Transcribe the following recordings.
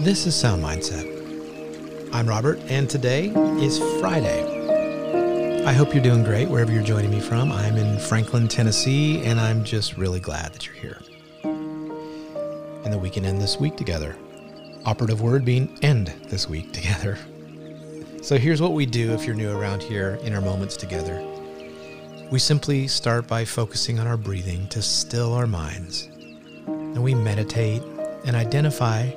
This is Sound Mindset. I'm Robert, and today is Friday. I hope you're doing great wherever you're joining me from. I'm in Franklin, Tennessee, and I'm just really glad that you're here. And that we can end this week together. Operative word being end this week together. So here's what we do if you're new around here in our moments together. We simply start by focusing on our breathing to still our minds. And we meditate and identify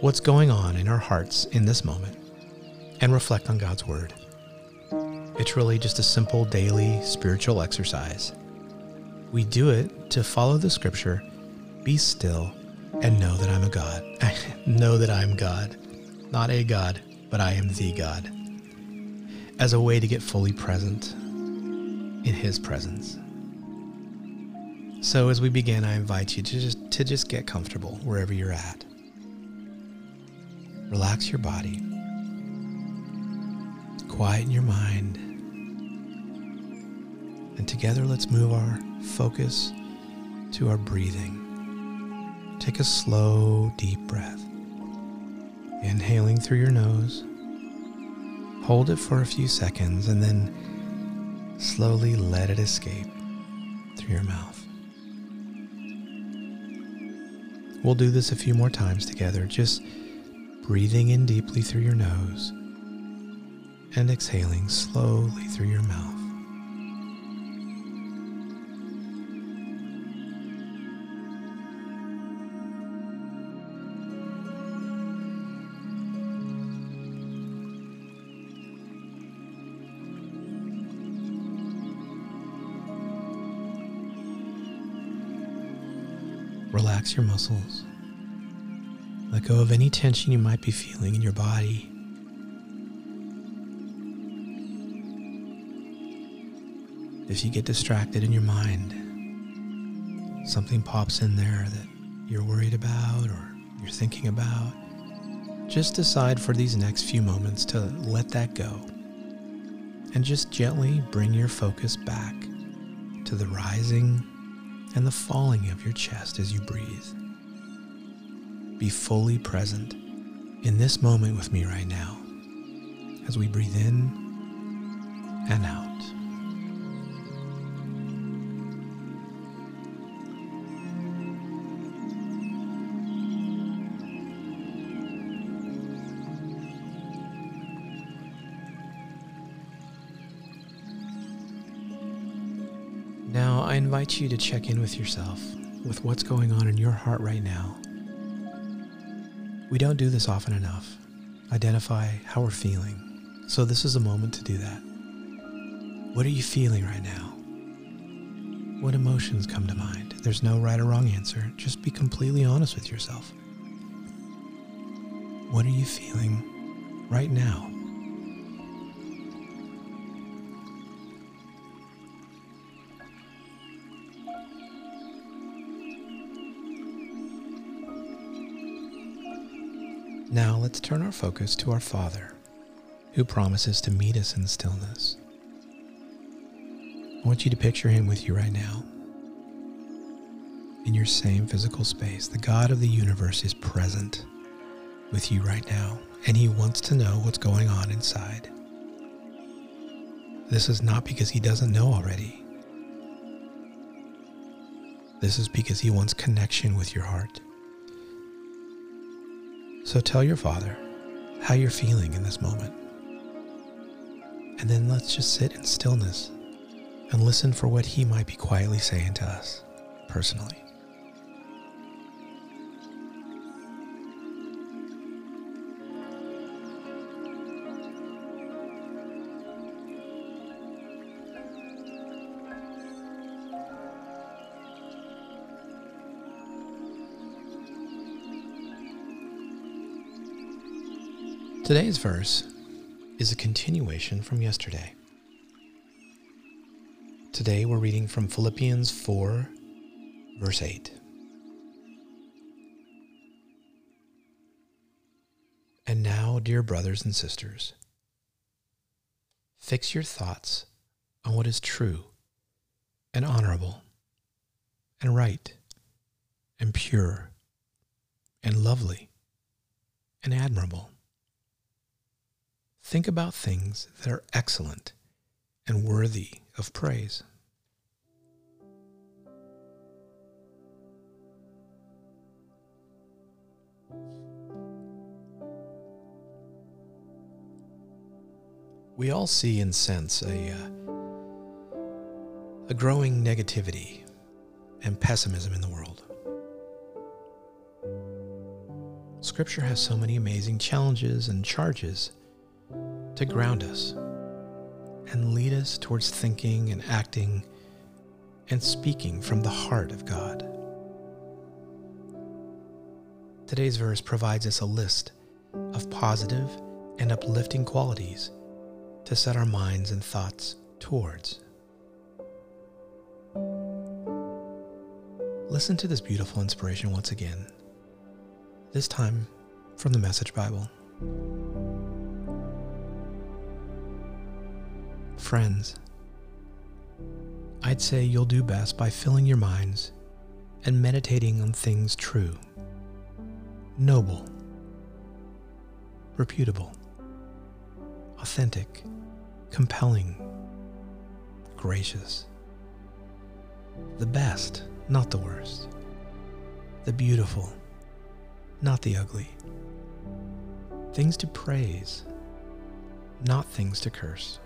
what's going on in our hearts in this moment and reflect on God's Word. It's really just a simple daily spiritual exercise. We do it to follow the scripture, be still, and know that I'm a God. know that I'm God. Not a God, but I am the God. As a way to get fully present in His presence. So as we begin, I invite you to just to just get comfortable wherever you're at. Relax your body. Quieten your mind. And together, let's move our focus to our breathing. Take a slow, deep breath. Inhaling through your nose. Hold it for a few seconds and then slowly let it escape through your mouth. We'll do this a few more times together. Just breathing in deeply through your nose and exhaling slowly through your mouth. Relax your muscles. Let go of any tension you might be feeling in your body. If you get distracted in your mind, something pops in there that you're worried about or you're thinking about, just decide for these next few moments to let that go and just gently bring your focus back to the rising and the falling of your chest as you breathe be fully present in this moment with me right now as we breathe in and out. Invite you to check in with yourself, with what's going on in your heart right now. We don't do this often enough. Identify how we're feeling. So, this is a moment to do that. What are you feeling right now? What emotions come to mind? There's no right or wrong answer. Just be completely honest with yourself. What are you feeling right now? Now let's turn our focus to our Father, who promises to meet us in stillness. I want you to picture him with you right now. In your same physical space, the God of the universe is present with you right now, and he wants to know what's going on inside. This is not because he doesn't know already. This is because he wants connection with your heart. So tell your father how you're feeling in this moment. And then let's just sit in stillness and listen for what he might be quietly saying to us personally. Today's verse is a continuation from yesterday. Today we're reading from Philippians 4, verse 8. And now dear brothers and sisters, fix your thoughts on what is true and honorable and right and pure and lovely and admirable. Think about things that are excellent and worthy of praise. We all see and sense a, uh, a growing negativity and pessimism in the world. Scripture has so many amazing challenges and charges to ground us and lead us towards thinking and acting and speaking from the heart of God. Today's verse provides us a list of positive and uplifting qualities to set our minds and thoughts towards. Listen to this beautiful inspiration once again, this time from the Message Bible. Friends, I'd say you'll do best by filling your minds and meditating on things true, noble, reputable, authentic, compelling, gracious, the best not the worst. The beautiful, not the ugly. Things to praise, not things to curse.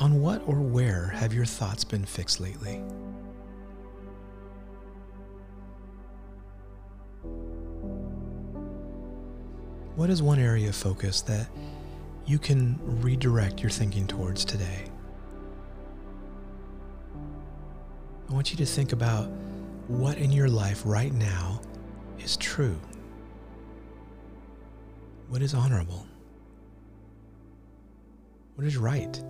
On what or where have your thoughts been fixed lately? What is one area of focus that you can redirect your thinking towards today. I want you to think about what in your life right now is true. What is honorable? What is right?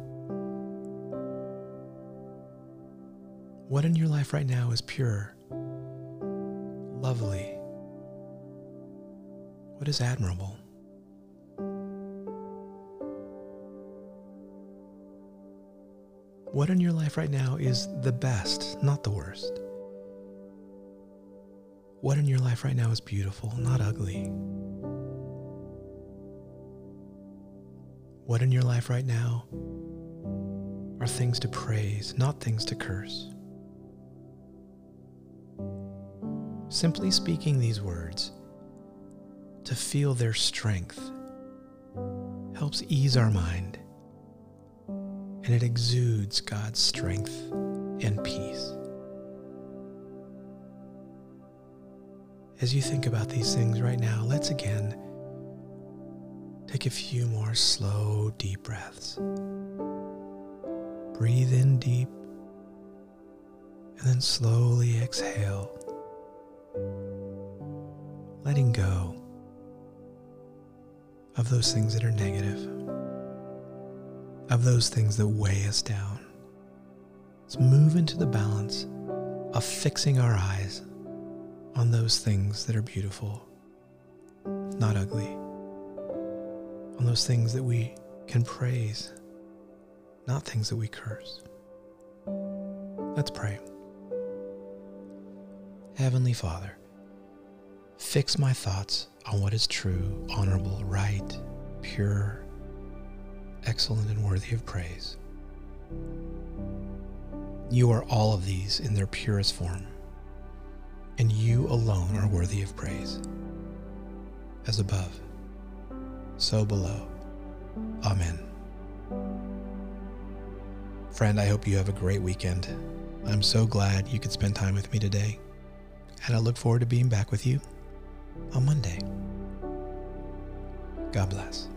What in your life right now is pure, lovely? What is admirable? What in your life right now is the best, not the worst? What in your life right now is beautiful, not ugly? What in your life right now are things to praise, not things to curse? Simply speaking these words to feel their strength helps ease our mind and it exudes God's strength and peace. As you think about these things right now, let's again take a few more slow, deep breaths. Breathe in deep and then slowly exhale, letting go of those things that are negative of those things that weigh us down. Let's move into the balance of fixing our eyes on those things that are beautiful, not ugly, on those things that we can praise, not things that we curse. Let's pray. Heavenly Father, fix my thoughts on what is true, honorable, right, pure, excellent and worthy of praise. You are all of these in their purest form, and you alone are worthy of praise. As above, so below. Amen. Friend, I hope you have a great weekend. I'm so glad you could spend time with me today, and I look forward to being back with you on Monday. God bless.